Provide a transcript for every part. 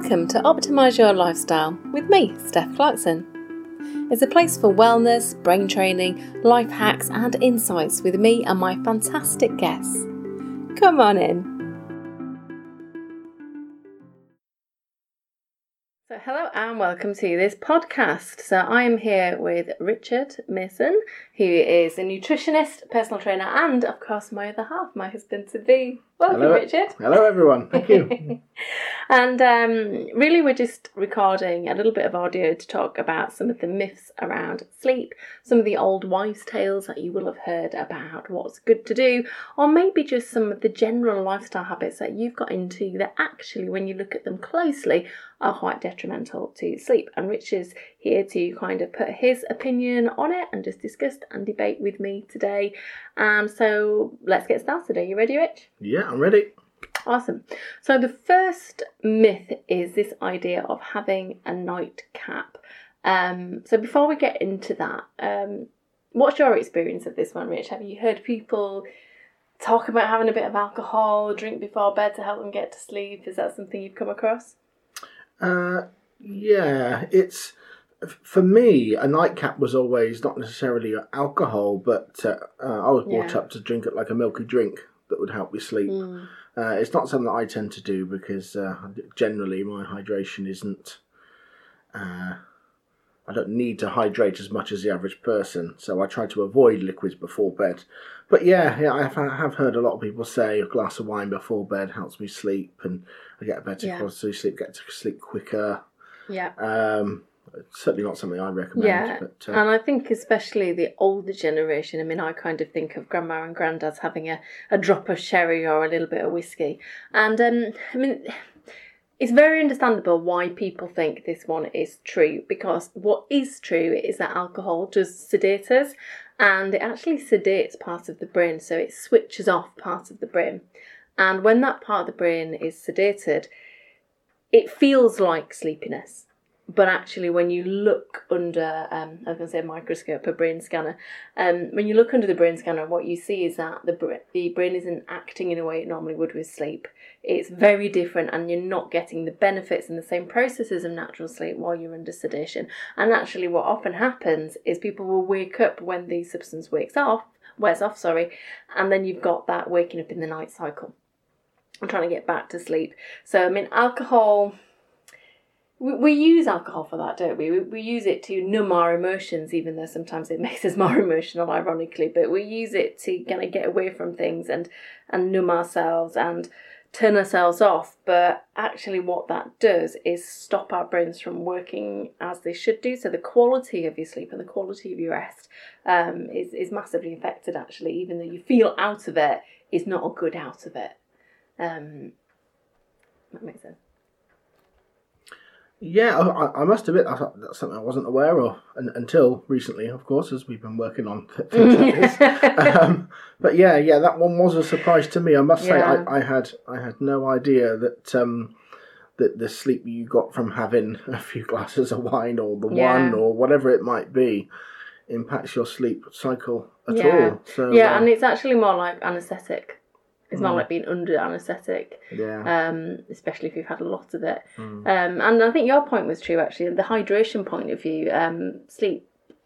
Welcome to Optimize Your Lifestyle with me, Steph Clarkson. It's a place for wellness, brain training, life hacks, and insights with me and my fantastic guests. Come on in. So, hello and welcome to this podcast. So, I am here with Richard Mason, who is a nutritionist, personal trainer, and of course, my other half, my husband to be. Welcome, Hello. Richard. Hello, everyone. Thank you. and um, really, we're just recording a little bit of audio to talk about some of the myths around sleep, some of the old wives' tales that you will have heard about what's good to do, or maybe just some of the general lifestyle habits that you've got into that actually, when you look at them closely, are quite detrimental to sleep. And Rich is here to kind of put his opinion on it and just discuss and debate with me today. And so let's get started. Are you ready, Rich? yeah, I'm ready. Awesome. So the first myth is this idea of having a nightcap. Um, so before we get into that, um, what's your experience of this one, Rich? Have you heard people talk about having a bit of alcohol, drink before bed to help them get to sleep? Is that something you've come across? Uh, yeah, it's for me. A nightcap was always not necessarily alcohol, but uh, uh, I was brought Yeah. up to drink it like a milky drink that would help me sleep. Mm. Uh, it's not something that I tend to do because uh, generally my hydration isn't. Uh, I don't need to hydrate as much as the average person, so I try to avoid liquids before bed. But yeah, yeah, I have, I have heard a lot of people say a glass of wine before bed helps me sleep, and I get a better Yeah. quality sleep, get to sleep quicker. Yeah. Um, it's certainly not something I recommend. Yeah, but uh, and I think especially the older generation. I mean, I kind of think of grandma and granddads having a, a drop of sherry or a little bit of whiskey, and um, I mean, it's very understandable why people think this one is true because what is true is that alcohol does sedate us, and it actually sedates part of the brain, so it switches off part of the brain, and when that part of the brain is sedated, it feels like sleepiness but actually when you look under um, I was going to say a microscope, a brain scanner, um, when you look under the brain scanner, what you see is that the br- the brain isn't acting in a way it normally would with sleep. It's very different, and you're not getting the benefits and the same processes of natural sleep while you're under sedation. And actually, what often happens is people will wake up when the substance wakes off, wears off, sorry, and then you've got that waking up in the night cycle. I'm trying to get back to sleep. So I mean, alcohol we, we use alcohol for that, don't we? we? We use it to numb our emotions, even though sometimes it makes us more emotional, ironically. But we use it to kind of get away from things and and numb ourselves and turn ourselves off. But actually, what that does is stop our brains from working as they should do. So the quality of your sleep and the quality of your rest um, is is massively affected. Actually, even though you feel out of it, is not a good out of it. Um, that makes sense. Yeah, I, I- must admit that's, that's something I wasn't aware of un, until recently, of course, as we've been working on things like this. um, but yeah, yeah, that one was a surprise to me. I must say, Yeah. I, I had I had no idea that um, that the sleep you got from having a few glasses of wine or the Yeah. one or whatever it might be impacts your sleep cycle at Yeah. all. So yeah, uh, and it's actually more like anaesthetic. It's Mm. like being under anaesthetic, yeah, um, especially if you've had a lot of it. Mm. Um, and I think your point was true actually. The hydration point of view, um, sleep.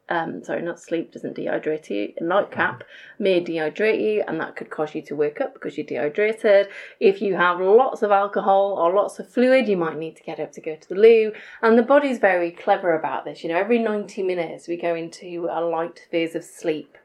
Um, sorry, not sleep doesn't dehydrate you. A nightcap may dehydrate you, and that could cause you to wake up because you're dehydrated. If you have lots of alcohol or lots of fluid, you might need to get up to go to the loo. And the body's very clever about this. You know, every 90 minutes we go into a light phase of sleep.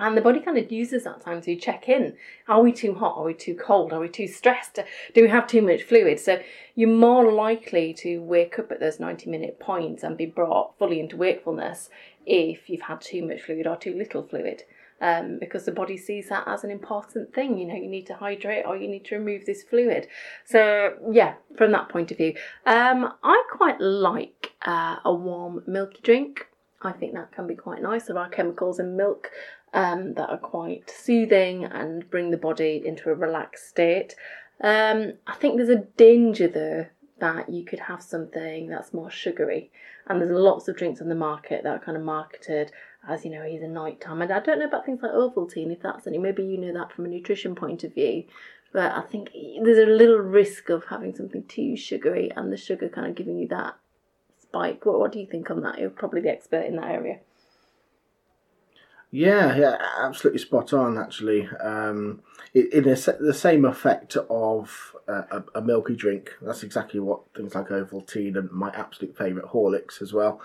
And the body kind of uses that time to check in. Are we too hot? Are we too cold? Are we too stressed? Do we have too much fluid? So you're more likely to wake up at those 90 minute points and be brought fully into wakefulness if you've had too much fluid or too little fluid. Um, because the body sees that as an important thing. You know, you need to hydrate or you need to remove this fluid. So, yeah, from that point of view, um, I quite like uh, a warm milky drink. I think that can be quite nice. There are chemicals in milk um, that are quite soothing and bring the body into a relaxed state. Um, I think there's a danger though that you could have something that's more sugary, and there's lots of drinks on the market that are kind of marketed as you know, either nighttime. And I don't know about things like Ovaltine, if that's any. Maybe you know that from a nutrition point of view. But I think there's a little risk of having something too sugary and the sugar kind of giving you that spike. What, what do you think on that? You're probably the expert in that area. Yeah, yeah, absolutely spot on. Actually, um, in a, the same effect of uh, a, a, milky drink. That's exactly what things like Ovaltine and my absolute favourite Horlicks as well.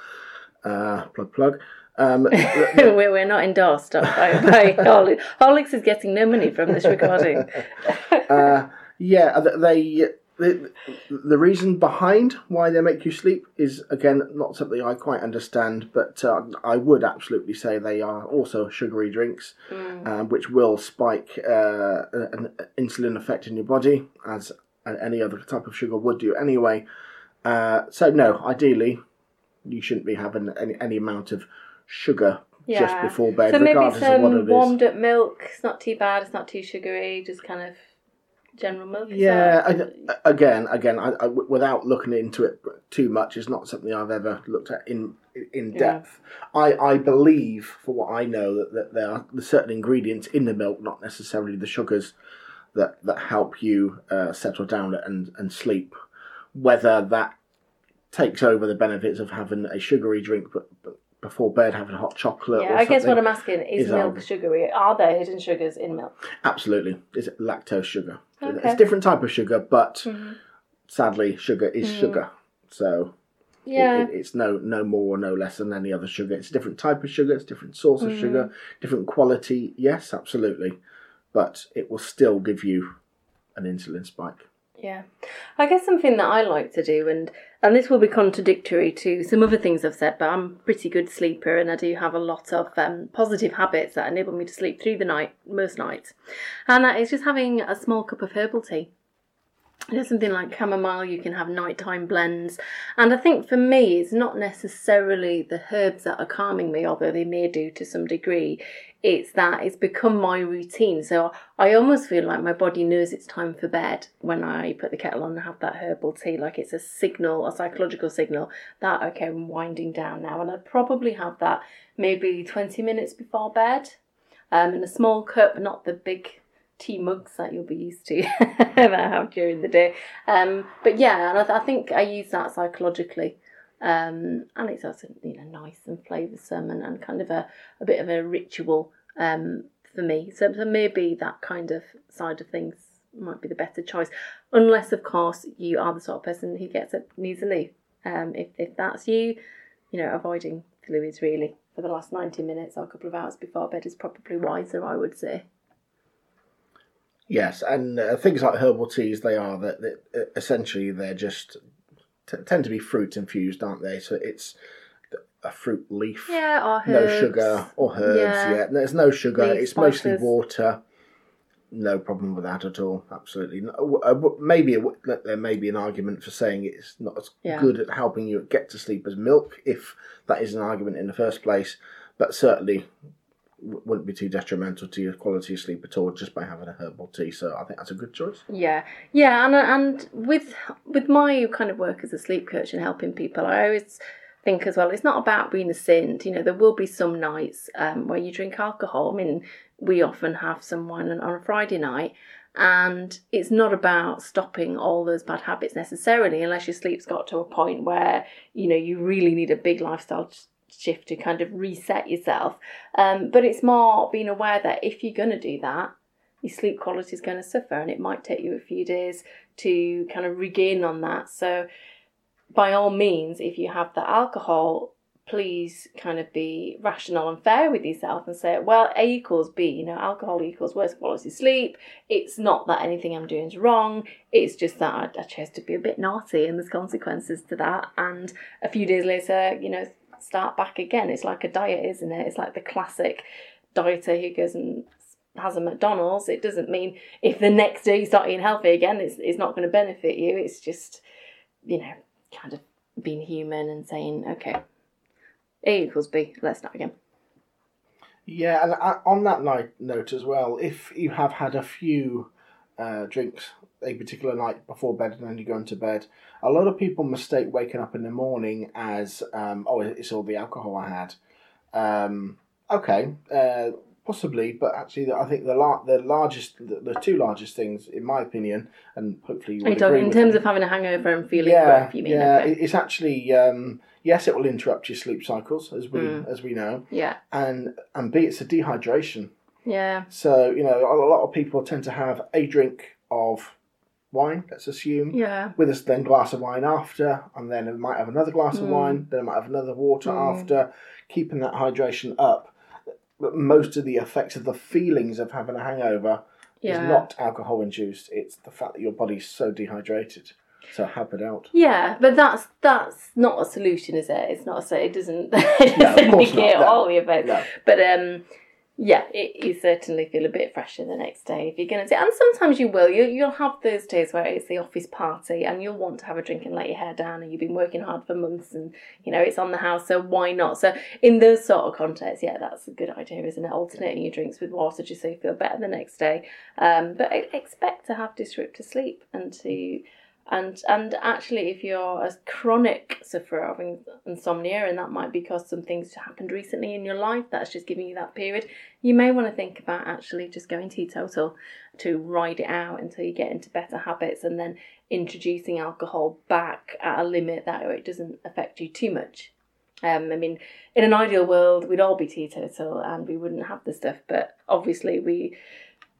Uh, plug plug. Um, we're, we're not endorsed by, by Horlicks. Horlicks is getting no money from this recording. uh, yeah, they the, the reason behind why they make you sleep is again not something I quite understand, but uh, I would absolutely say they are also sugary drinks, mm. um, which will spike uh, an insulin effect in your body, as any other type of sugar would do anyway. Uh, so no, ideally, you shouldn't be having any, any amount of sugar yeah. just before bed, so regardless maybe some of what it is. warmed up milk. It's not too bad. It's not too sugary. Just kind of general milk. Yeah, I, again, again, I, I, without looking into it too much, it's not something I've ever looked at in in depth. Yeah. I, I believe, for what I know, that, that there are certain ingredients in the milk, not necessarily the sugars, that that help you uh, settle down and and sleep. Whether that takes over the benefits of having a sugary drink, but, but before bed having hot chocolate. Yeah, I guess what I'm asking is, is milk sugary? Are there hidden sugars in milk? Absolutely, is it lactose sugar? Okay. It's a different type of sugar, but mm-hmm. sadly, sugar is mm. sugar. So yeah, it, it, it's no no more or no less than any other sugar. It's a different type of sugar. It's a different source of mm. sugar, different quality. Yes, absolutely, but it will still give you an insulin spike. Yeah, I guess something that I like to do, and and this will be contradictory to some other things I've said, but I'm a pretty good sleeper, and I do have a lot of um, positive habits that enable me to sleep through the night most nights, and that is just having a small cup of herbal tea. There's something like chamomile, you can have nighttime blends. And I think for me, it's not necessarily the herbs that are calming me, although they may do to some degree. It's that it's become my routine. So I almost feel like my body knows it's time for bed when I put the kettle on and have that herbal tea. Like it's a signal, a psychological signal that, okay, I'm winding down now. And I'd probably have that maybe 20 minutes before bed um, in a small cup, not the big tea mugs that you'll be used to that I have during the day. Um, but yeah, and I, th- I, think I use that psychologically. Um, and it's also you know nice and flavoursome and, and kind of a, a bit of a ritual um, for me. So, so maybe that kind of side of things might be the better choice, unless of course you are the sort of person who gets up needs a leave. Um, if if that's you, you know, avoiding fluids really for the last ninety minutes or a couple of hours before bed is probably wiser, I would say. Yes, and uh, things like herbal teas, they are that, that uh, essentially they're just t- tend to be fruit infused, aren't they? So it's a fruit leaf, yeah, or herbs. no sugar or herbs. Yeah, yeah. there's no sugar. Leaf it's spices. mostly water. No problem with that at all. Absolutely. Uh, maybe there may be an argument for saying it's not as yeah. good at helping you get to sleep as milk, if that is an argument in the first place. But certainly, wouldn't be too detrimental to your quality of sleep at all just by having a herbal tea. So I think that's a good choice. Yeah, yeah, and and with with my kind of work as a sleep coach and helping people, I always think as well. It's not about being a saint. You know, there will be some nights um, where you drink alcohol. I mean, we often have some wine on a Friday night. And it's not about stopping all those bad habits necessarily, unless your sleep's got to a point where you know you really need a big lifestyle shift to kind of reset yourself. Um, but it's more being aware that if you're going to do that, your sleep quality is going to suffer and it might take you a few days to kind of regain on that. So, by all means, if you have the alcohol, please kind of be rational and fair with yourself and say, well, A equals B, you know, alcohol equals worse quality sleep. It's not that anything I'm doing is wrong. It's just that I, I chose to be a bit naughty and there's consequences to that. And a few days later, you know, start back again. It's like a diet, isn't it? It's like the classic dieter who goes and has a McDonald's. It doesn't mean if the next day you start eating healthy again, it's, it's not going to benefit you. It's just, you know, kind of being human and saying, okay, A equals B, let's start again. Yeah, and uh, on that note as well, if you have had a few uh, drinks a particular night before bed and then you go into bed. A lot of people mistake waking up in the morning as, um, oh, it's all the alcohol I had. Um, Okay, uh, possibly, but actually, I think the lar- the largest, the, the two largest things, in my opinion, and hopefully you would agree in terms me. of having a hangover and feeling yeah, rough? You mean? yeah, okay. it's actually um, yes, it will interrupt your sleep cycles, as we Mm. as we know, yeah, and and b it's a dehydration. Yeah, So you know, a lot of people tend to have a drink of wine. Let's assume. yeah, with a then glass of wine after, and then it might have another glass of Mm. wine, then it might have another water Mm. after, keeping that hydration up. But most of the effects of the feelings of having a hangover yeah. is not alcohol induced, it's the fact that your body's so dehydrated. So help it out. Yeah, but that's that's not a solution, is it? It's not a it doesn't, it doesn't course negate not, no. all the effects. No. But um, yeah, it, you certainly feel a bit fresher the next day if you're going to. And sometimes you will. You you'll have those days where it's the office party and you'll want to have a drink and let your hair down, and you've been working hard for months, and you know it's on the house, so why not? So in those sort of contexts, yeah, that's a good idea, isn't it? Alternating your drinks with water just so you feel better the next day. Um, but expect to have disrupted sleep and to and and actually if you're a chronic sufferer of insomnia and that might be because some things happened recently in your life that's just giving you that period you may want to think about actually just going teetotal to ride it out until you get into better habits and then introducing alcohol back at a limit that it doesn't affect you too much um, I mean, in an ideal world, we'd all be teetotal and we wouldn't have this stuff. But obviously, we,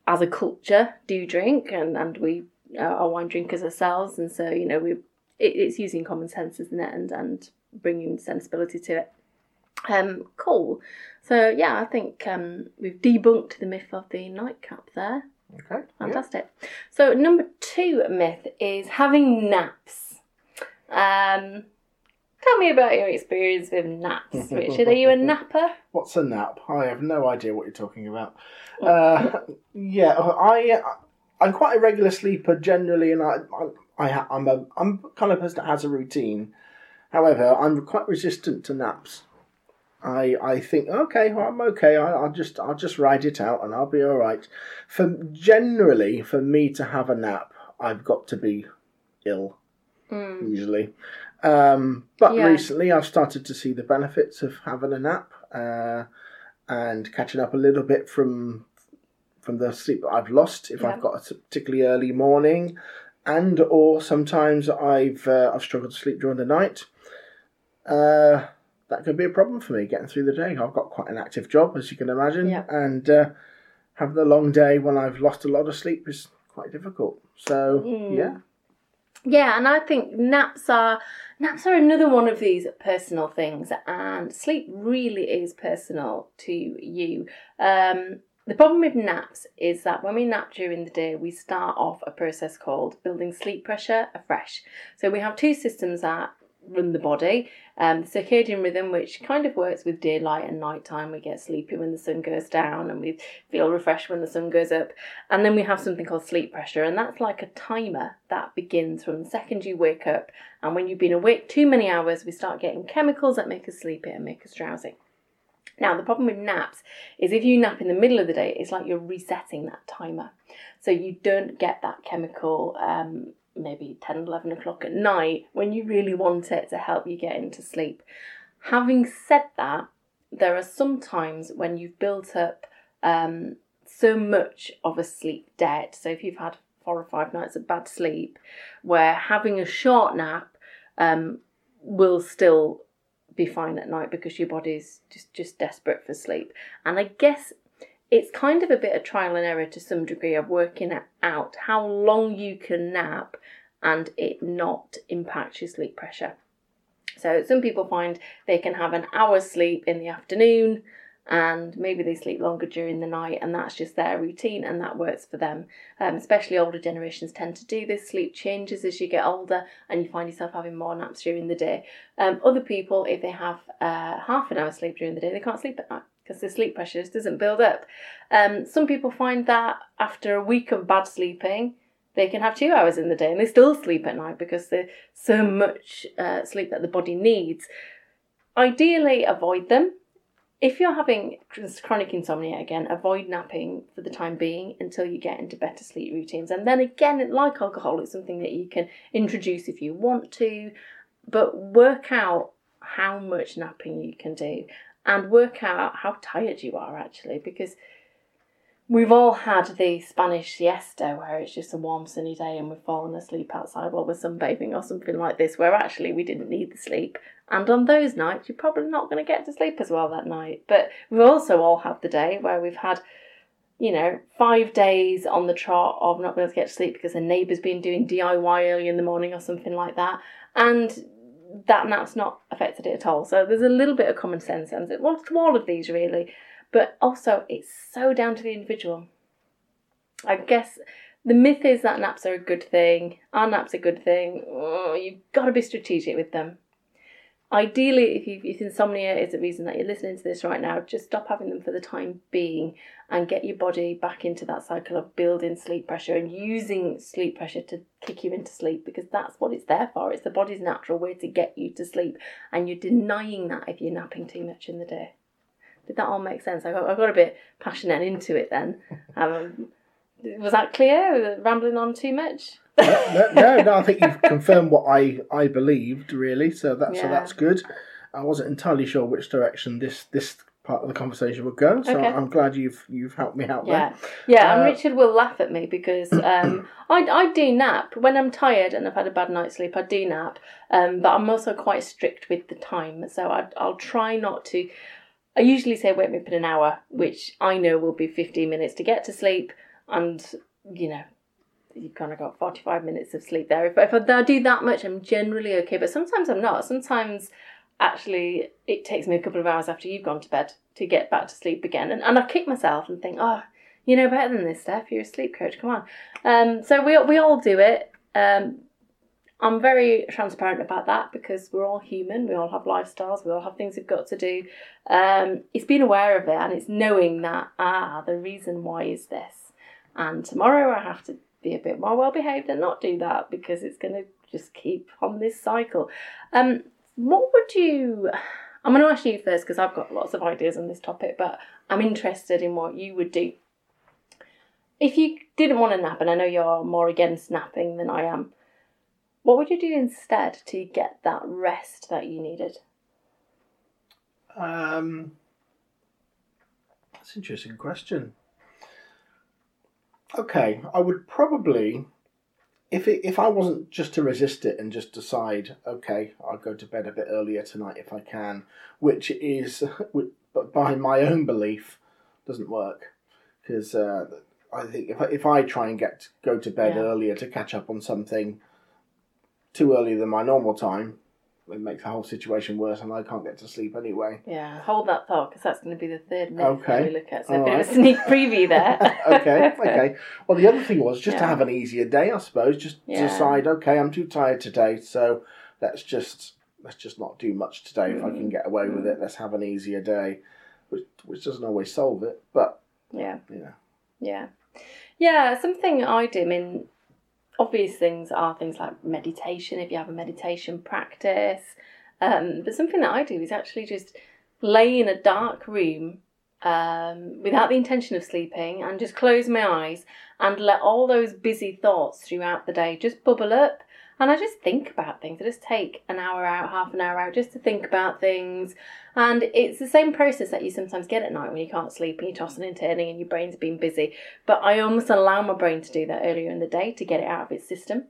as a culture, do drink and, and we are wine drinkers ourselves. And so, you know, we it, it's using common sense, isn't it? And, and bringing sensibility to it. Um, cool. So, yeah, I think um, we've debunked the myth of the nightcap there. Okay. yeah. Fantastic. So number two myth is having naps. Um, tell me about your experience with naps, Richard. Are you a napper? What's a nap? I have no idea what you're talking about. Uh, yeah, I I'm quite a regular sleeper generally, and I, I, I ha- I'm a I'm kind of person that has a routine. However, I'm quite resistant to naps. I I think okay, well, I'm okay. I, I'll just I'll just ride it out, and I'll be all right. For generally, for me to have a nap, I've got to be ill Mm. usually. Um, but Yeah. recently, I've started to see the benefits of having a nap uh, and catching up a little bit from from the sleep that I've lost if Yeah. I've got a particularly early morning, and or sometimes I've uh, I've struggled to sleep during the night. Uh, that could be a problem for me getting through the day. I've got quite an active job, as you can imagine, Yeah. and uh, having a long day when I've lost a lot of sleep is quite difficult. So Mm. yeah, Yeah, and I think naps are naps are another one of these personal things, and sleep really is personal to you. Um, the problem with naps is that when we nap during the day, we start off a process called building sleep pressure afresh. So we have two systems that run the body. Um, the circadian rhythm, which kind of works with daylight and nighttime. We get sleepy when the sun goes down, and we feel refreshed when the sun goes up. And then we have something called sleep pressure, and that's like a timer that begins from the second you wake up. And when you've been awake too many hours, we start getting chemicals that make us sleepy and make us drowsy. Now, the problem with naps is if you nap in the middle of the day, it's like you're resetting that timer. So you don't get that chemical um, maybe 10, 11 o'clock at night when you really want it to help you get into sleep. Having said that, there are some times when you've built up um, so much of a sleep debt. So if you've had four or five nights of bad sleep, where having a short nap um, will still be fine at night because your body's just just desperate for sleep. And I guess it's kind of a bit of trial and error to some degree of working out how long you can nap and it not impact your sleep pressure. So some people find they can have an hour's sleep in the afternoon and maybe they sleep longer during the night and that's just their routine and that works for them. Um, especially older generations tend to do this. Sleep changes as you get older and you find yourself having more naps during the day. Um, other people, if they have uh, half an hour sleep during the day, they can't sleep at night because the sleep pressure just doesn't build up. Um, some people find that after a week of bad sleeping, they can have two hours in the day and they still sleep at night because there's so much uh, sleep that the body needs. Ideally, avoid them. If you're having chronic insomnia again, avoid napping for the time being until you get into better sleep routines. And then again, like alcohol, it's something that you can introduce if you want to, but work out how much napping you can do and work out how tired you are actually because we've all had the Spanish siesta where it's just a warm sunny day and we've fallen asleep outside while we're sunbathing or something like this where actually we didn't need the sleep. And on those nights you're probably not going to get to sleep as well that night. But we've also all have the day where we've had you know, five days on the trot of not being able to get to sleep because the neighbour's been doing DIY early in the morning or something like that. And that nap's not affected it at all. So there's a little bit of common sense and it well to all of these really. But also it's so down to the individual. I guess the myth is that naps are a good thing. Are naps a good thing? Oh, you've got to be strategic with them. Ideally, if, you, if insomnia is the reason that you're listening to this right now, just stop having them for the time being and get your body back into that cycle of building sleep pressure and using sleep pressure to kick you into sleep because that's what it's there for. It's the body's natural way to get you to sleep, and you're denying that if you're napping too much in the day. Did that all make sense? I got, I got a bit passionate into it then. Um, was that clear? Rambling on too much? no, no, no, I think you've confirmed what I, I believed really. So that so that's good. I wasn't entirely sure which direction this this part of the conversation would go. So Okay. I'm glad you've you've helped me out Yeah, yeah, and Uh, Richard will laugh at me because um, I I do nap when I'm tired and I've had a bad night's sleep. I do nap, um, but I'm also quite strict with the time, so I I'll try not to. I usually say wake me up in an hour, which I know will be 15 minutes to get to sleep, and you know. You've kind of got 45 minutes of sleep there. If, if I do that much, I'm generally okay. But sometimes I'm not. Sometimes actually it takes me a couple of hours after you've gone to bed to get back to sleep again. And, and I kick myself and think, oh, you know better than this, Steph. You're a sleep coach. Come on. Um, so we we all do it. Um, I'm very transparent about that because we're all human. We all have lifestyles. We all have things we've got to do. Um, it's being aware of it and it's knowing that ah, the reason why is this, and tomorrow I have to be a bit more well behaved and not do that because it's going to just keep on this cycle. Um, what would you? I'm going to ask you first because I've got lots of ideas on this topic, but I'm interested in what you would do. If you didn't want to nap, and I know you're more against napping than I am, what would you do instead to get that rest that you needed? Um, that's an interesting question. Okay, I would probably, if it, if I wasn't just to resist it and just decide, okay, I'll go to bed a bit earlier tonight if I can, which is, but by my own belief, doesn't work because uh, I think if I, if I try and get to go to bed Yeah. earlier to catch up on something too early than my normal time, it makes the whole situation worse, and I can't get to sleep anyway. Yeah, hold that thought because that's going to be the third myth Okay. that we look at. So a All bit of a sneak preview there. okay, okay. Well, the other thing was just to have an easier day, I suppose. Just Yeah. decide, okay, I'm too tired today, so let's just let's just not do much today. If I Mm. can get away with it, let's have an easier day, which which doesn't always solve it, but yeah. yeah. Yeah. Yeah, something I do, I mean, obvious things are things like meditation, if you have a meditation practice. Um, but something that I do is actually just lay in a dark room um, without the intention of sleeping and just close my eyes and let all those busy thoughts throughout the day just bubble up. And I just think about things. I just take an hour out, half an hour out, just to think about things. And it's the same process that you sometimes get at night when you can't sleep and you're tossing and turning and your brain's been busy. But I almost allow my brain to do that earlier in the day to get it out of its system.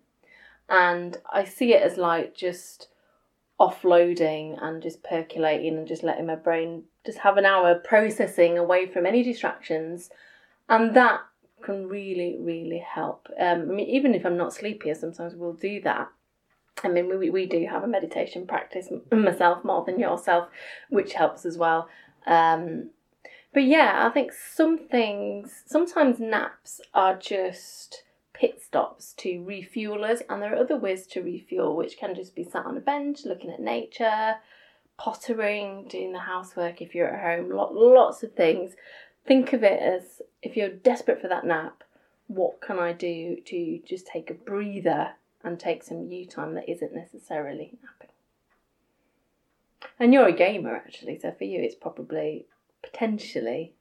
And I see it as like just offloading and just percolating and just letting my brain just have an hour processing away from any distractions. And that can really, really help. Um, I mean, even if I'm not sleepy, sometimes we'll do that. I mean, we, we do have a meditation practice, myself more than yourself, which helps as well. Um, but yeah, I think some things, sometimes naps are just pit stops to refuel us, and there are other ways to refuel, which can just be sat on a bench looking at nature, pottering, doing the housework if you're at home, lots of things. Think of it as if you're desperate for that nap, what can I do to just take a breather and take some you time that isn't necessarily napping? And you're a gamer actually, so for you it's probably potentially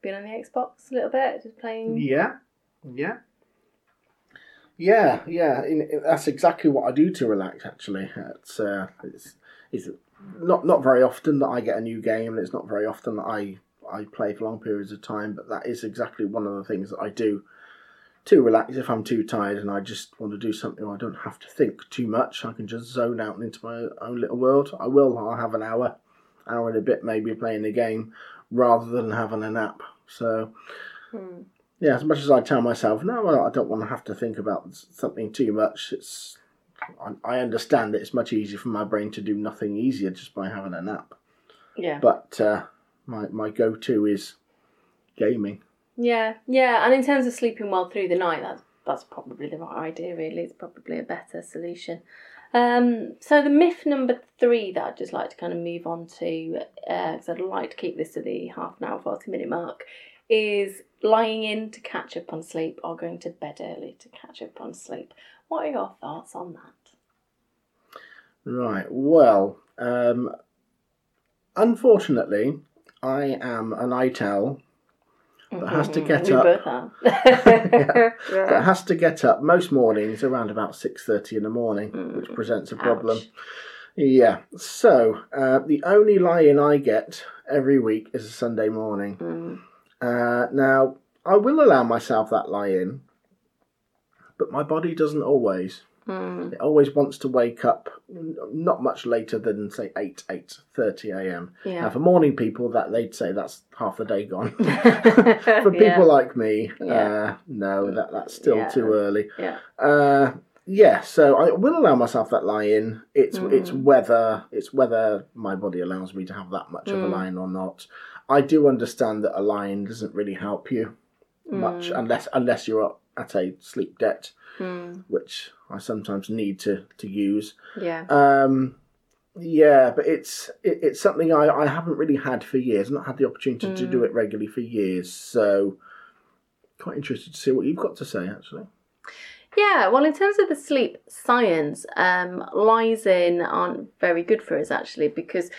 being on the Xbox a little bit, just playing. Yeah, yeah, yeah, yeah. In, in- that's exactly what I do to relax. Actually, it's uh, it's, it's not not very often that I get a new game, and it's not very often that I I play for long periods of time. But that is exactly one of the things that I do to relax if I'm too tired and I just want to do something I don't have to think too much. I can just zone out into my own little world. I will. I'll have an hour, hour and a bit maybe playing a game rather than having a nap. So. Hmm. Yeah, as much as I tell myself, no, well, I don't want to have to think about something too much. It's I, I understand that it's much easier for my brain to do nothing easier just by having a nap. Yeah. But uh, my my go to is gaming. Yeah, yeah, and in terms of sleeping well through the night, that's that's probably the right idea. Really, it's probably a better solution. Um, so the myth number three that I'd just like to kind of move on to, because uh, I'd like to keep this to the half an hour, forty minute mark, is lying in to catch up on sleep or going to bed early to catch up on sleep. What are your thoughts on that? Right. Well, um, unfortunately, I am a night owl that has to get we up. both are. That has to get up most mornings around about six thirty in the morning, which Mm, presents a problem. ouch. Yeah. So uh, the only lie-in I get every week is a Sunday morning. Mm, Uh, now I will allow myself that lie-in, but my body doesn't always. Mm, It always wants to wake up not much later than say eight eight thirty a.m. Now for morning people, that they'd say that's half the day gone. for people yeah. like me, Yeah. uh, no, that that's still Yeah. too early. Yeah. Uh, yeah, so I will allow myself that lie-in. It's Mm. it's whether it's whether my body allows me to have that much of a Mm. lie-in or not. I do understand that a lie-in doesn't really help you much Mm. unless unless you're at a sleep debt, Mm, which I sometimes need to to use. yeah. Um, yeah, but it's it, it's something I, I haven't really had for years. I've not had the opportunity to do Mm. it regularly for years. So quite interested to see what you've got to say. Actually, Yeah, well, in terms of the sleep science, um, lies in aren't very good for us actually because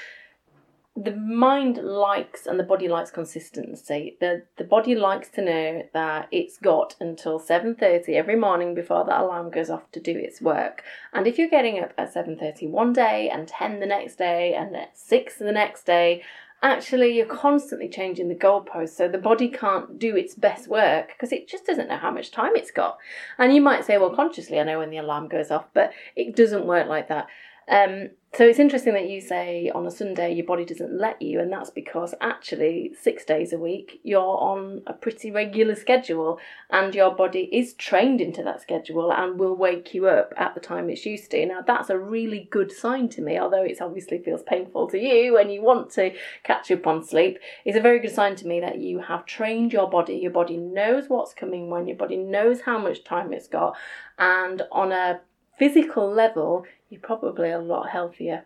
the mind likes and the body likes consistency. The the body likes to know that it's got until seven thirty every morning before that alarm goes off to do its work. And if you're getting up at seven thirty one day and ten the next day and at six the next day, actually you're constantly changing the goalposts so the body can't do its best work because it just doesn't know how much time it's got. And you might say, well, consciously, I know when the alarm goes off, but it doesn't work like that. Um, so it's interesting that you say on a Sunday your body doesn't let you, and that's because actually six days a week you're on a pretty regular schedule, and your body is trained into that schedule and will wake you up at the time it's used to. Now that's a really good sign to me, although it obviously feels painful to you when you want to catch up on sleep. It's a very good sign to me that you have trained your body. Your body knows what's coming when. Your body knows how much time it's got, and on a physical level, you're probably a lot healthier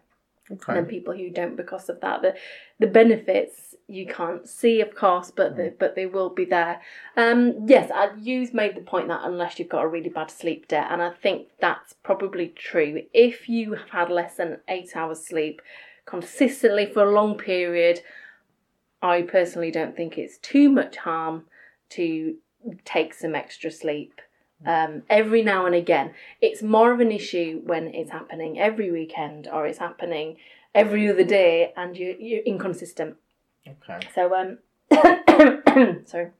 than people who don't because of that. The the benefits you can't see, of course, but the, but they will be there. Um, yes, I, you've made the point that unless you've got a really bad sleep debt, and I think that's probably true. If you have had less than eight hours sleep consistently for a long period, I personally don't think it's too much harm to take some extra sleep um, every now and again. It's more of an issue when it's happening every weekend or it's happening every other day and you're, you're inconsistent. Okay. So, um, sorry.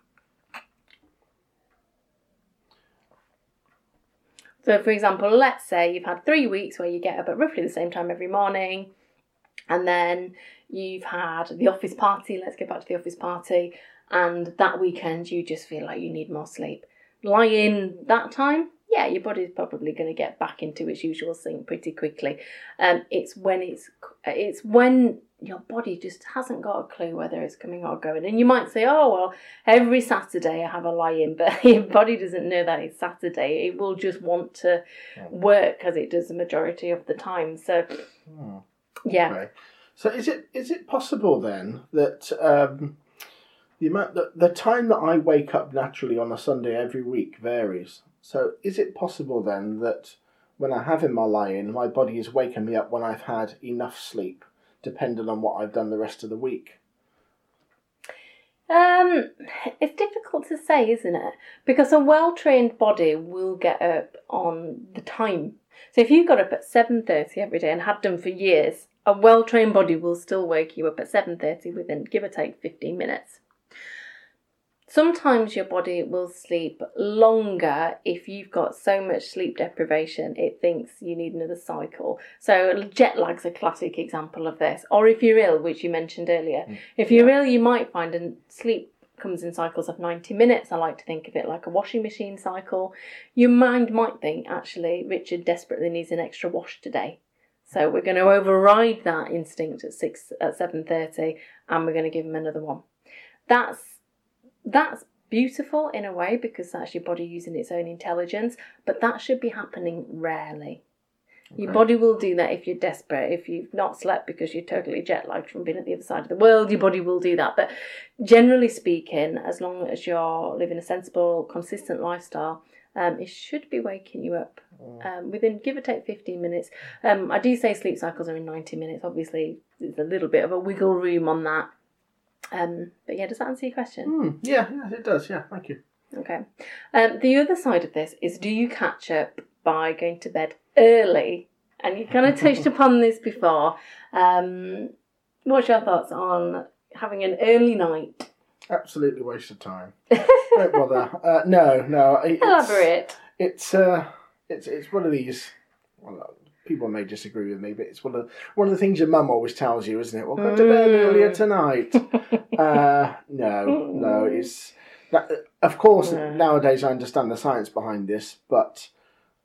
So, for example, let's say you've had three weeks where you get up at roughly the same time every morning, and then you've had the office party. Let's get back to the office party, and that weekend you just feel like you need more sleep. Lie in that time, yeah, your body's probably going to get back into its usual thing pretty quickly. Um, it's when it's it's when your body just hasn't got a clue whether it's coming or going. And you might say, oh, well, every Saturday I have a lie in, but your body doesn't know that it's Saturday. It will just want to work as it does the majority of the time. So, Hmm. yeah. Okay. So is it is it possible then that um, the amount the, the time that I wake up naturally on a Sunday every week varies? So is it possible then that when I have in my lie-in, my body is waking me up when I've had enough sleep, depending on what I've done the rest of the week? Um, it's difficult to say, isn't it? Because a well-trained body will get up on the time. So if you got up at seven thirty every day and had done for years, a well trained body will still wake you up at 7.30 within give or take 15 minutes. Sometimes your body will sleep longer if you've got so much sleep deprivation it thinks you need another cycle. So jet lag's a classic example of this. Or if you're ill, which you mentioned earlier. Mm. If you're ill, you might find and sleep comes in cycles of 90 minutes. I like to think of it like a washing machine cycle. Your mind might think, actually, Richard desperately needs an extra wash today. So we're going to override that instinct at six at seven thirty, and we're going to give him another one. That's that's beautiful in a way because that's your body using its own intelligence, but that should be happening rarely. Your body will do that if you're desperate, if you've not slept because you're totally jet lagged from being at the other side of the world, your body will do that. But generally speaking, as long as you're living a sensible, consistent lifestyle, um, it should be waking you up um, within give or take 15 minutes. Um, I do say sleep cycles are in 90 minutes. Obviously, there's a little bit of a wiggle room on that. Um, but yeah, does that answer your question? Hmm, yeah, yeah, it does. Yeah, thank you. Okay. Um, the other side of this is do you catch up by going to bed early? And you kind of touched upon this before. Um, what's your thoughts on having an early night? Absolutely waste of time. Don't bother. Uh, no, no. it- It's, Elaborate. It's uh, it's it's one of these. Well, people may disagree with me, but it's one of one of the things your mum always tells you, isn't it? Well, go to bed Mm. earlier tonight. uh, no, no. It's that. Of course, Yeah. nowadays I understand the science behind this, but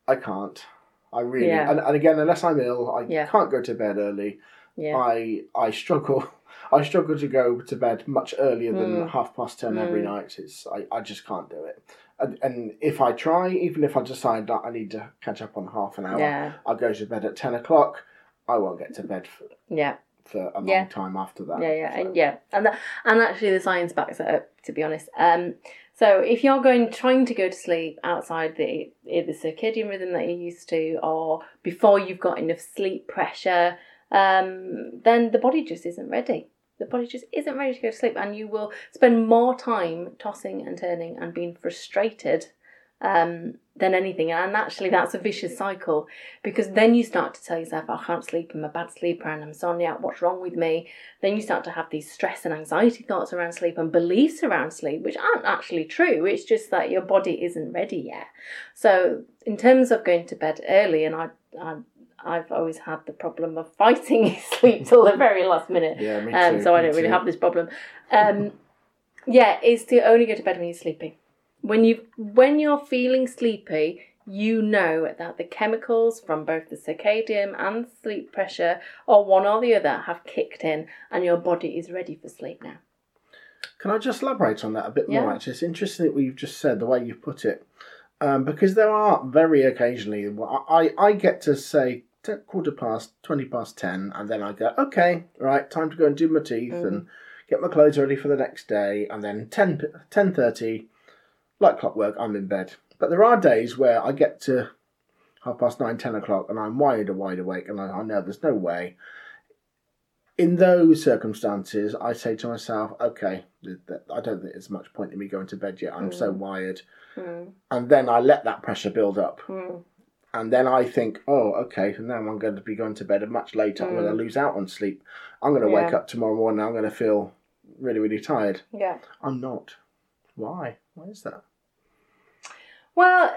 I can't. I really, Yeah. and, and again, unless I'm ill, I Yeah. can't go to bed early. I I struggle. I struggle to go to bed much earlier than Mm. half past ten every Mm. night. It's I, I just can't do it. And, and if I try, even if I decide that I need to catch up on half an hour, Yeah. I'll go to bed at ten o'clock. I won't get to bed for, Yeah. for a long Yeah. time after that. Yeah, yeah, So- and yeah, and that, and actually the science backs it up. To be honest, um, so if you're going trying to go to sleep outside the the circadian rhythm that you're used to, or before you've got enough sleep pressure, um, then the body just isn't ready. The body just isn't ready to go to sleep, and you will spend more time tossing and turning and being frustrated um, than anything. And actually, that's a vicious cycle because then you start to tell yourself, I can't sleep, I'm a bad sleeper, and I'm insomniac, what's wrong with me? Then you start to have these stress and anxiety thoughts around sleep and beliefs around sleep, which aren't actually true. It's just that your body isn't ready yet. So, in terms of going to bed early, and I, I I've always had the problem of fighting sleep till the very last minute. Yeah, me Um, too, so I don't really too. have this problem. Um, yeah, is to only go to bed when you're sleepy. When you when you're feeling sleepy, you know that the chemicals from both the circadian and sleep pressure, or one or the other, have kicked in, and your body is ready for sleep now. Can I just elaborate on that a bit Yeah. more? Actually, it's interesting that you've just said the way you put it, um, because there are very occasionally I I get to say t- quarter past, twenty past ten, and then I go, okay, right, time to go and do my teeth Mm. and get my clothes ready for the next day, and then 10, 10.30, like clockwork, I'm in bed. But there are days where I get to half past nine, ten o'clock, and I'm wide and wide awake, and I, I know there's no way. In those circumstances, I say to myself, okay, th- th- I don't think there's much point in me going to bed yet. I'm so wired. Mm, And then I let that pressure build up. mm, And then I think, oh, okay, so now I'm going to be going to bed much later. I'm going to mm. lose out on sleep. I'm going to wake up tomorrow morning. I'm going to feel really, really tired. yeah. I'm not. Why? Why is that? Well,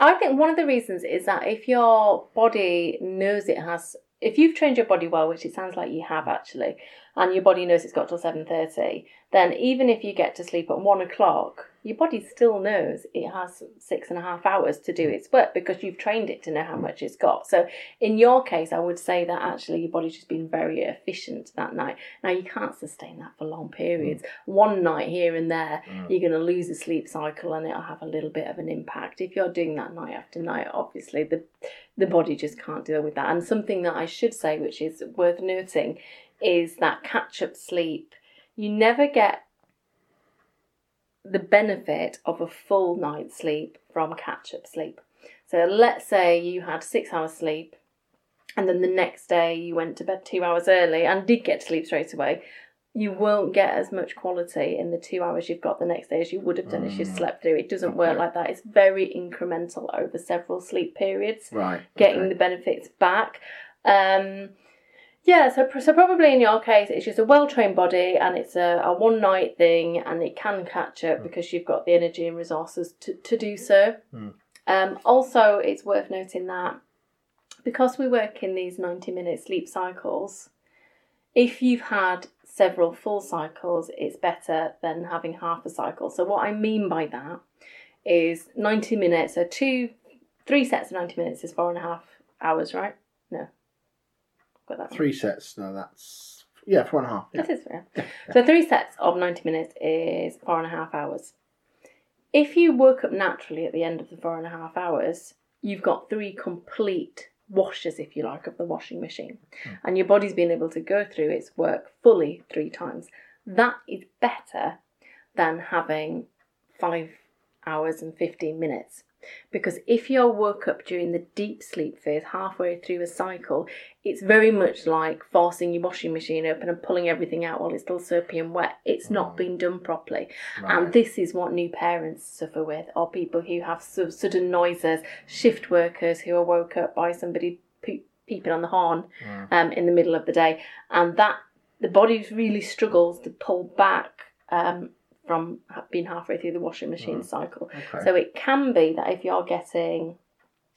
I think one of the reasons is that if your body knows it has, if you've trained your body well, which it sounds like you have actually, and your body knows it's got till seven thirty, then even if you get to sleep at one o'clock, your body still knows it has six and a half hours to do its work because you've trained it to know how much it's got. So in your case, I would say that actually your body's just been very efficient that night. Now you can't sustain that for long periods. Mm. One night here and there, mm. you're going to lose a sleep cycle and it'll have a little bit of an impact. If you're doing that night after night, obviously the the body just can't deal with that. And something that I should say, which is worth noting, is that catch up sleep. You never get the benefit of a full night's sleep from catch up sleep. So let's say you had six hours sleep and then the next day you went to bed two hours early and did get to sleep straight away. You won't get as much quality in the two hours you've got the next day as you would have done if you slept through. It doesn't work like that. It's very incremental over several sleep periods Right. getting okay. the benefits back. Um, Yeah, so, so probably in your case, it's just a well trained body and it's a, a one night thing and it can catch up because you've got the energy and resources to, to do so. Mm. Um, also, it's worth noting that because we work in these 90 minute sleep cycles, if you've had several full cycles, it's better than having half a cycle. So, what I mean by that is 90 minutes, so two, three sets of 90 minutes is four and a half hours, right? No. Got that. Three sets. No, that's yeah, four and a half. Yeah. That is fair. So three sets of 90 minutes is four and a half hours. If you woke up naturally at the end of the four and a half hours, you've got three complete washes, if you like, of the washing machine. Hmm. And your body's been able to go through its work fully three times. That is better than having five hours and 15 minutes. Because if you're woke up during the deep sleep phase, halfway through a cycle, it's very much like forcing your washing machine open and pulling everything out while it's still soapy and wet. It's not been done properly. And this is what new parents suffer with, or people who have su- sudden noises, shift workers who are woke up by somebody pe- peeping on the horn um, in the middle of the day. And that the body really struggles to pull back um, from being halfway through the washing machine cycle. Okay. So it can be that if you're getting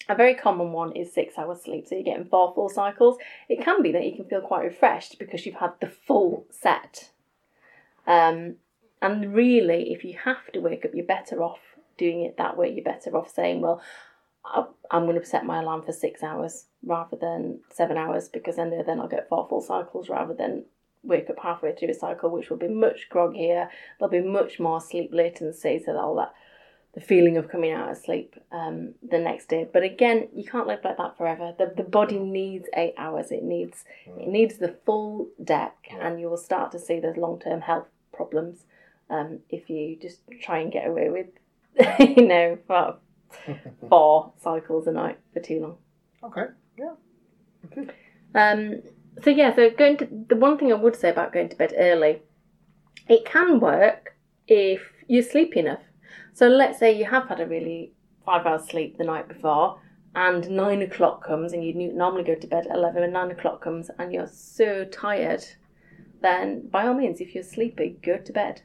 a very common one is six hours sleep, so you're getting four full cycles. It can be that you can feel quite refreshed because you've had the full set. Um, and really, if you have to wake up, you're better off doing it that way. You're better off saying, well, I'm going to set my alarm for six hours rather than seven hours because I know then I'll get four full cycles rather than wake up halfway through a cycle, which will be much groggier. There'll be much more sleep latency, so that all that the feeling of coming out of sleep um, the next day. But again, you can't live like that forever. The, the body needs eight hours. It needs it needs the full deck, and you will start to see those long term health problems um, if you just try and get away with, you know, four, four cycles a night for too long. Okay. Yeah. Um, so yeah, so going to the one thing I would say about going to bed early, it can work if you sleep enough. So let's say you have had a really five hours sleep the night before, and nine o'clock comes, and you normally go to bed at eleven, and nine o'clock comes, and you're so tired, then by all means, if you're sleepy, go to bed.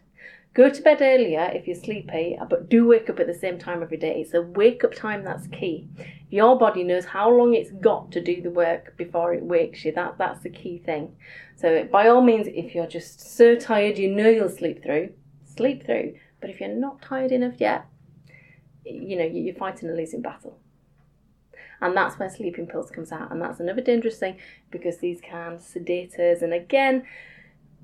Go to bed earlier if you're sleepy, but do wake up at the same time every day. It's the wake up time that's key. Your body knows how long it's got to do the work before it wakes you. That that's the key thing. So by all means, if you're just so tired you know you'll sleep through, sleep through. But if you're not tired enough yet, you know you're fighting a losing battle. And that's where sleeping pills comes out, and that's another dangerous thing because these can sedate us. And again,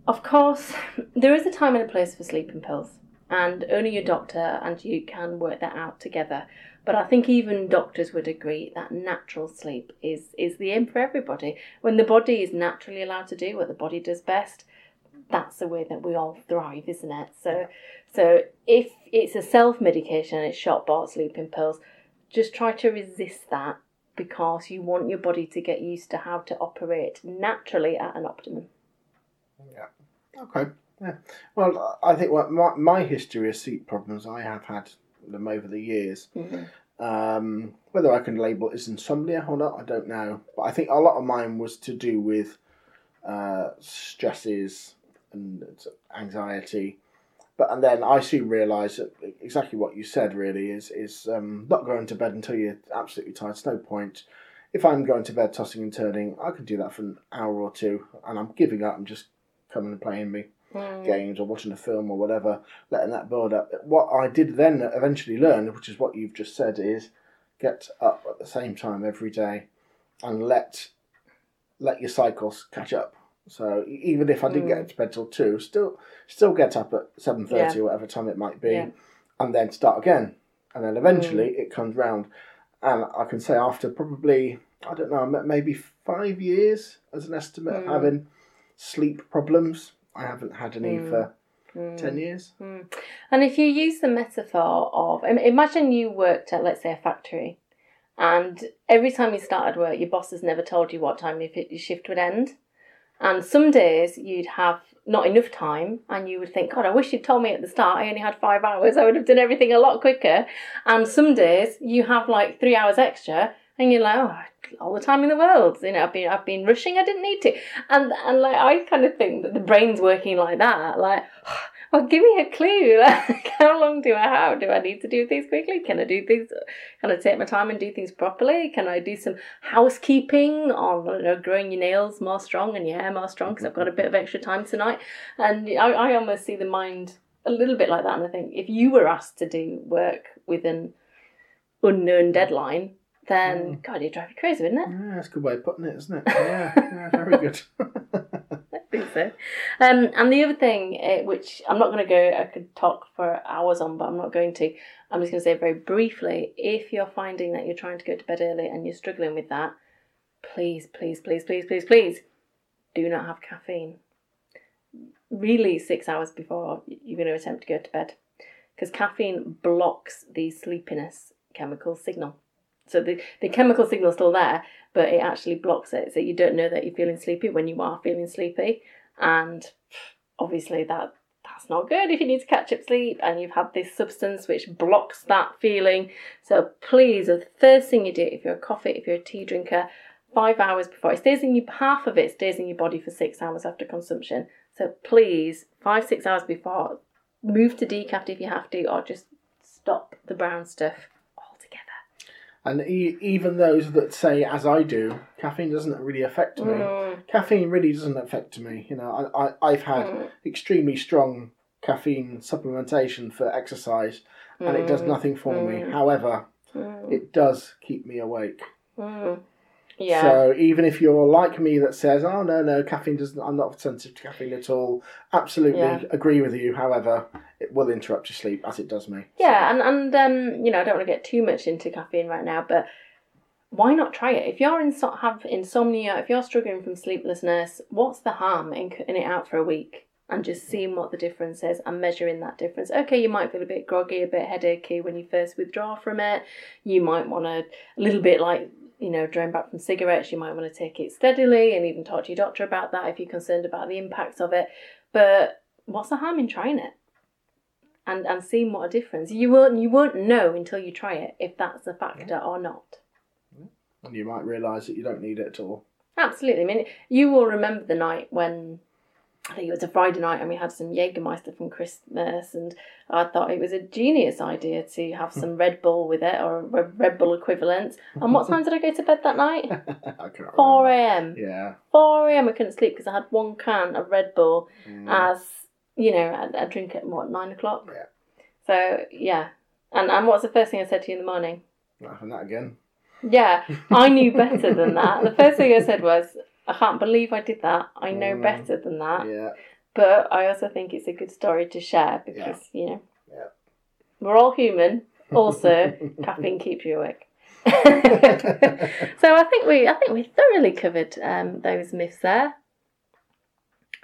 of course, there is a time and a place for sleeping pills, and only your doctor and you can work that out together. But I think even doctors would agree that natural sleep is, is the aim for everybody. When the body is naturally allowed to do what the body does best, that's the way that we all thrive, isn't it? So, so if it's a self medication, it's shot bought sleeping pills, just try to resist that because you want your body to get used to how to operate naturally at an optimum. Okay. Yeah. Well, I think what my, my history of sleep problems, I have had them over the years. Um, whether I can label it as insomnia or not, I don't know. But I think a lot of mine was to do with uh, stresses and anxiety. But and then I soon realised that exactly what you said really is is um, not going to bed until you're absolutely tired. It's no point. If I'm going to bed tossing and turning, I can do that for an hour or two, and I'm giving up I'm just coming and playing me mm. games or watching a film or whatever, letting that build up. What I did then eventually learn, which is what you've just said, is get up at the same time every day and let let your cycles catch up. So even if I didn't get mm. to bed till two, still still get up at seven thirty Yeah. or whatever time it might be, Yeah. and then start again, and then eventually mm. it comes round. And I can say after probably I don't know maybe five years as an estimate of having sleep problems. I haven't had any hmm. for hmm. ten years. Hmm. And if you use the metaphor of, imagine you worked at, let's say, a factory, and every time you started work, your boss has never told you what time your your shift would end. And some days you'd have not enough time, and you would think, God, I wish you'd told me at the start. I only had five hours. I would have done everything a lot quicker. And some days you have like three hours extra, and you're like, oh, all the time in the world. You know, I've been I've been rushing. I didn't need to, and and like I kind of think that the brain's working like that. Like, well, give me a clue. Like, how long do I have? Do I need to do things quickly? Can I do things? Can I take my time and do things properly? Can I do some housekeeping oh, on you know, growing your nails more strong and your hair more strong because I've got a bit of extra time tonight? And I, I almost see the mind a little bit like that. And I think if you were asked to do work with an unknown deadline, then Mm. God, you'd drive you crazy, wouldn't it? Yeah, that's a good way of putting it, isn't it? Yeah, yeah very good. I think so. Um, and the other thing, uh, which I'm not going to go, I could talk for hours on, but I'm not going to. I'm just going to say very briefly if you're finding that you're trying to go to bed early and you're struggling with that, please, please, please, please, please, please do not have caffeine. Really, six hours before you're going to attempt to go to bed. Because caffeine blocks the sleepiness chemical signal. So the, the chemical signal's still there, but it actually blocks it. So you don't know that you're feeling sleepy when you are feeling sleepy. And obviously that that's not good if you need to catch up sleep and you've had this substance which blocks that feeling. So please, the first thing you do, if you're a coffee, if you're a tea drinker, five hours before it stays in you half of it stays in your body for six hours after consumption. So please, five, six hours before, move to decaf if you have to, or just stop the brown stuff. And e- even those that say, as I do, caffeine doesn't really affect me. Mm, Caffeine really doesn't affect me. You know, I, I I've had mm, extremely strong caffeine supplementation for exercise, and it does mm, nothing for me. mm. However, mm, it does keep me awake. Yeah. So even if you're like me that says, "Oh no, no, caffeine doesn't," I'm not sensitive to caffeine at all. Absolutely Yeah. agree with you. However, it will interrupt your sleep as it does me. Yeah, and and um, you know, I don't want to get too much into caffeine right now, but why not try it? If you're in have insomnia, if you're struggling from sleeplessness, what's the harm in cutting it out for a week and just seeing what the difference is and measuring that difference? Okay, you might feel a bit groggy, a bit headachy when you first withdraw from it. You might want to a little bit like you know, drawing back from cigarettes, you might want to take it steadily and even talk to your doctor about that if you're concerned about the impacts of it. But what's the harm in trying it? and and seeing what a difference you won't you won't know until you try it if that's a factor or not. And you might realise that you don't need it at all. Absolutely. I mean, you will remember the night when I think it was a Friday night and we had some Jägermeister from Christmas, and I thought it was a genius idea to have some Red Bull with it or a Red Bull equivalent. And what time did I go to bed that night? I 4 a.m. Yeah. 4 a.m. I couldn't sleep because I had one can of Red Bull Mm. as you know I, I drink at what nine o'clock. Yeah. So yeah, and and what's the first thing I said to you in the morning? Not having that again. Yeah, I knew better than that. The first thing I said was, I can't believe I did that. I know Mm. better than that. Yeah. But I also think it's a good story to share because, you know, Yeah. we're all human. Also, caffeine keeps you awake. so I think we I think we thoroughly covered um, those myths there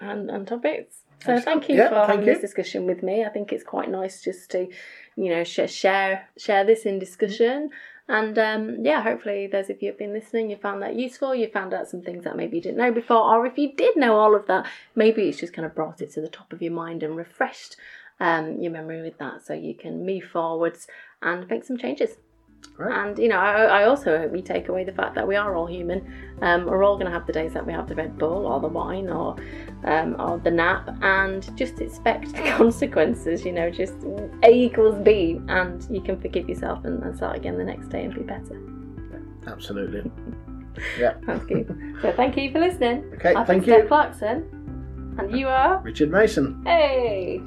and, and topics. So thank you Yeah, for thank having you. this discussion with me. I think it's quite nice just to, you know, sh- share share this in discussion. And um, yeah, hopefully those of you who've been listening, you found that useful. You found out some things that maybe you didn't know before, or if you did know all of that, maybe it's just kind of brought it to the top of your mind and refreshed um, your memory with that, so you can move forwards and make some changes. Great. And you know, I, I also hope you take away the fact that we are all human. Um, we're all going to have the days that we have the Red Bull or the wine or um, or the nap, and just expect the consequences. You know, just A equals B, and you can forgive yourself and, and start again the next day and be better. Absolutely. Yeah. That's good. so thank you for listening. Okay, I've thank been Steph you. Clarkson, and you are. Richard Mason. Hey.